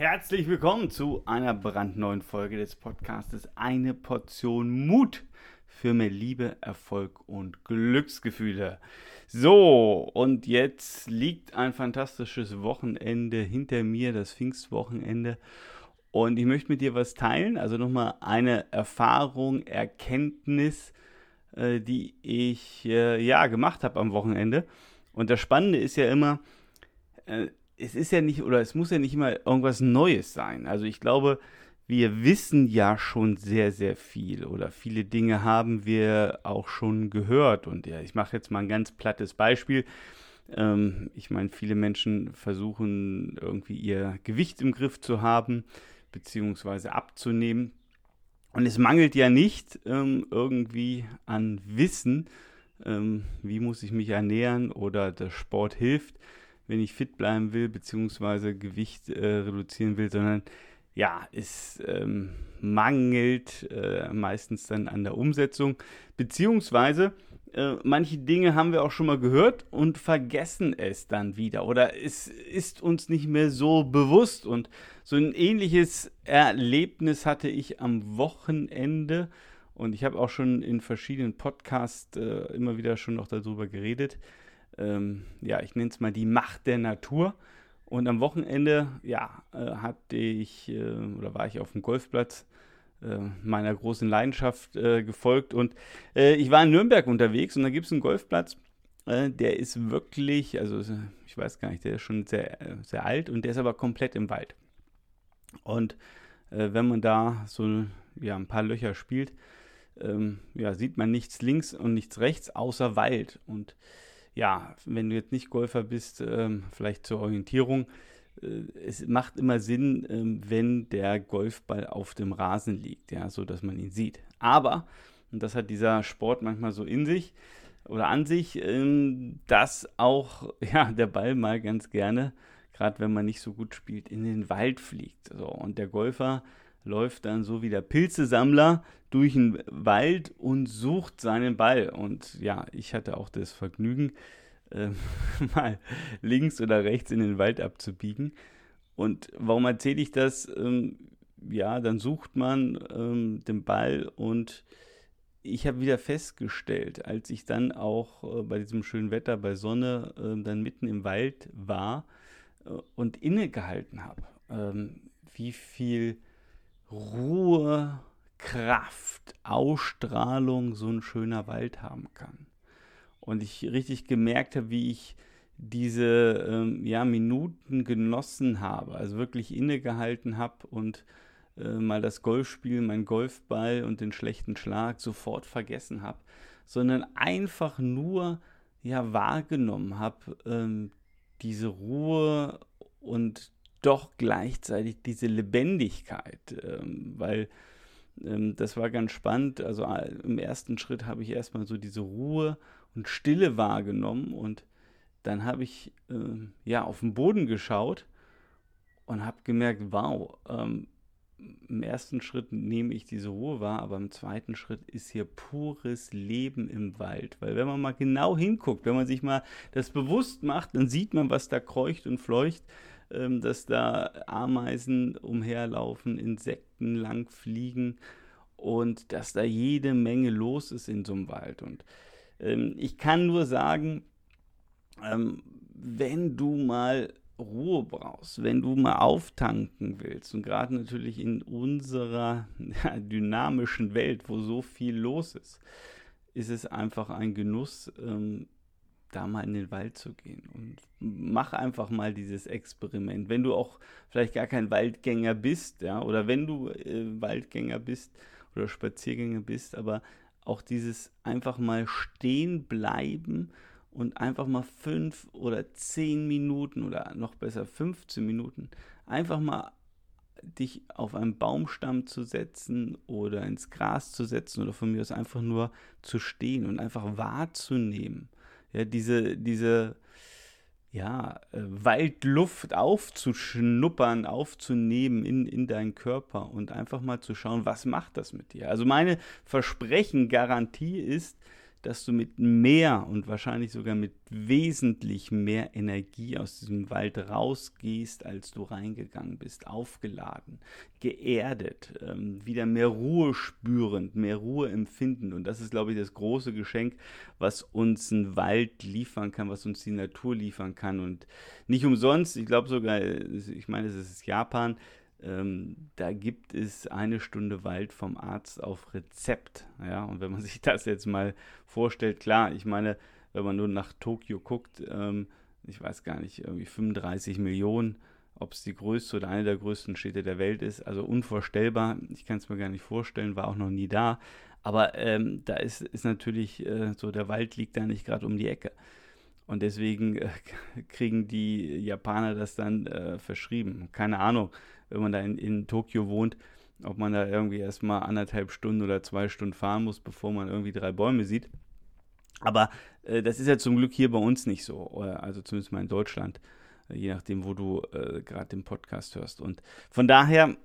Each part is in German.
herzlich willkommen zu einer brandneuen Folge des Podcastes Eine Portion Mut für mehr Liebe, Erfolg und Glücksgefühle. So, und jetzt liegt ein fantastisches Wochenende hinter mir, das Pfingstwochenende. Und ich möchte mit dir was teilen, also nochmal eine Erfahrung, Erkenntnis, äh, die ich äh, ja gemacht habe am Wochenende. Und das Spannende ist ja immer, äh, es ist ja nicht, oder es muss ja nicht immer irgendwas Neues sein. Also ich glaube, wir wissen ja schon sehr, sehr viel oder viele Dinge haben wir auch schon gehört. Und ja, ich mache jetzt mal ein ganz plattes Beispiel. Ähm, ich meine, viele Menschen versuchen irgendwie ihr Gewicht im Griff zu haben, beziehungsweise abzunehmen. Und es mangelt ja nicht ähm, irgendwie an Wissen, ähm, wie muss ich mich ernähren oder der Sport hilft wenn ich fit bleiben will, beziehungsweise Gewicht äh, reduzieren will, sondern ja, es ähm, mangelt äh, meistens dann an der Umsetzung, beziehungsweise äh, manche Dinge haben wir auch schon mal gehört und vergessen es dann wieder. Oder es ist uns nicht mehr so bewusst. Und so ein ähnliches Erlebnis hatte ich am Wochenende. Und ich habe auch schon in verschiedenen Podcasts äh, immer wieder schon noch darüber geredet ähm, ja, ich nenne es mal die Macht der Natur. Und am Wochenende, ja, äh, hatte ich äh, oder war ich auf dem Golfplatz äh, meiner großen Leidenschaft äh, gefolgt und äh, ich war in Nürnberg unterwegs und da gibt es einen Golfplatz, äh, der ist wirklich, also ich weiß gar nicht, der ist schon sehr, sehr alt und der ist aber komplett im Wald. Und wenn man da so ja, ein paar Löcher spielt, ähm, ja, sieht man nichts links und nichts rechts außer Wald und ja, wenn du jetzt nicht Golfer bist, ähm, vielleicht zur Orientierung, äh, es macht immer Sinn, ähm, wenn der Golfball auf dem Rasen liegt, ja, so dass man ihn sieht. Aber, und das hat dieser Sport manchmal so in sich oder an sich, ähm, dass auch ja, der Ball mal ganz gerne, gerade wenn man nicht so gut spielt, in den Wald fliegt. So, und der Golfer läuft dann so wie der Pilzesammler durch den Wald und sucht seinen Ball. Und ja, ich hatte auch das Vergnügen, äh, mal links oder rechts in den Wald abzubiegen. Und warum erzähle ich das? Ähm, ja, dann sucht man ähm, den Ball und ich habe wieder festgestellt, als ich dann auch äh, bei diesem schönen Wetter, bei Sonne, äh, dann mitten im Wald war äh, und innegehalten habe, ähm, wie viel Ruhe, Kraft, Ausstrahlung so ein schöner Wald haben kann. Und ich richtig gemerkt habe, wie ich diese ähm, ja, Minuten genossen habe, also wirklich innegehalten habe und äh, mal das Golfspiel, mein Golfball und den schlechten Schlag sofort vergessen habe, sondern einfach nur ja wahrgenommen habe, ähm, diese Ruhe und doch gleichzeitig diese Lebendigkeit, ähm, weil ähm, das war ganz spannend. Also äh, im ersten Schritt habe ich erstmal so diese Ruhe und Stille wahrgenommen und dann habe ich äh, ja auf den Boden geschaut und habe gemerkt, wow, ähm, im ersten Schritt nehme ich diese Ruhe wahr, aber im zweiten Schritt ist hier pures Leben im Wald. Weil wenn man mal genau hinguckt, wenn man sich mal das bewusst macht, dann sieht man, was da kreucht und fleucht ähm, dass da Ameisen umherlaufen, Insekten lang fliegen und dass da jede Menge los ist in so einem Wald. Und ähm, ich kann nur sagen, ähm, wenn du mal Ruhe brauchst, wenn du mal auftanken willst und gerade natürlich in unserer ja, dynamischen Welt, wo so viel los ist, ist es einfach ein Genuss, ähm, da mal in den Wald zu gehen und mach einfach mal dieses Experiment. Wenn du auch vielleicht gar kein Waldgänger bist, ja, oder wenn du äh, Waldgänger bist oder Spaziergänger bist, aber auch dieses einfach mal stehen bleiben und einfach mal fünf oder zehn Minuten oder noch besser 15 Minuten einfach mal dich auf einen Baumstamm zu setzen oder ins Gras zu setzen oder von mir aus einfach nur zu stehen und einfach wahrzunehmen ja, diese, diese ja, äh, Waldluft aufzuschnuppern, aufzunehmen in, in deinen Körper und einfach mal zu schauen, was macht das mit dir. Also meine Versprechen, Garantie ist, dass du mit mehr und wahrscheinlich sogar mit wesentlich mehr Energie aus diesem Wald rausgehst, als du reingegangen bist, aufgeladen, geerdet, ähm, wieder mehr Ruhe spürend, mehr Ruhe empfindend. Und das ist, glaube ich, das große Geschenk, was uns ein Wald liefern kann, was uns die Natur liefern kann. Und nicht umsonst, ich glaube sogar, ich meine, es ist Japan, ähm, da gibt es eine Stunde Wald vom Arzt auf Rezept. Ja, und wenn man sich das jetzt mal vorstellt, klar, ich meine, wenn man nur nach Tokio guckt, ähm, ich weiß gar nicht, irgendwie 35 Millionen, ob es die größte oder eine der größten Städte der Welt ist, also unvorstellbar. Ich kann es mir gar nicht vorstellen, war auch noch nie da. Aber ähm, da ist, ist natürlich äh, so, der Wald liegt da nicht gerade um die Ecke. Und deswegen äh, kriegen die Japaner das dann äh, verschrieben. Keine Ahnung, wenn man da in, in Tokio wohnt, ob man da irgendwie erstmal anderthalb Stunden oder zwei Stunden fahren muss, bevor man irgendwie drei Bäume sieht. Aber äh, das ist ja zum Glück hier bei uns nicht so, also zumindest mal in Deutschland, äh, je nachdem, wo du äh, gerade den Podcast hörst. Und von daher,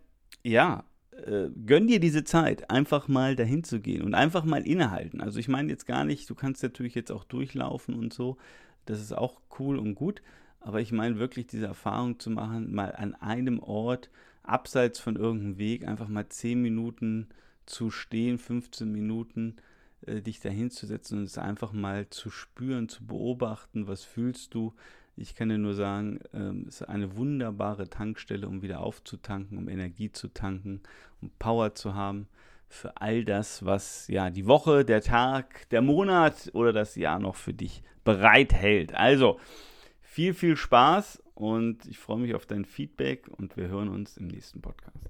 ja, äh, gönn dir diese Zeit, einfach mal dahin zu gehen und einfach mal innehalten. Also ich meine jetzt gar nicht, du kannst natürlich jetzt auch durchlaufen und so, das ist auch cool und gut, aber ich meine wirklich diese Erfahrung zu machen, mal an einem Ort, abseits von irgendeinem Weg, einfach mal 10 Minuten zu stehen, 15 Minuten, äh, dich dahinzusetzen und es einfach mal zu spüren, zu beobachten, was fühlst du. Ich kann dir nur sagen, ähm, es ist eine wunderbare Tankstelle, um wieder aufzutanken, um Energie zu tanken, um Power zu haben für all das, was ja die Woche, der Tag, der Monat oder das Jahr noch für dich bereithält. Also, viel, viel Spaß und ich freue mich auf dein Feedback und wir hören uns im nächsten Podcast.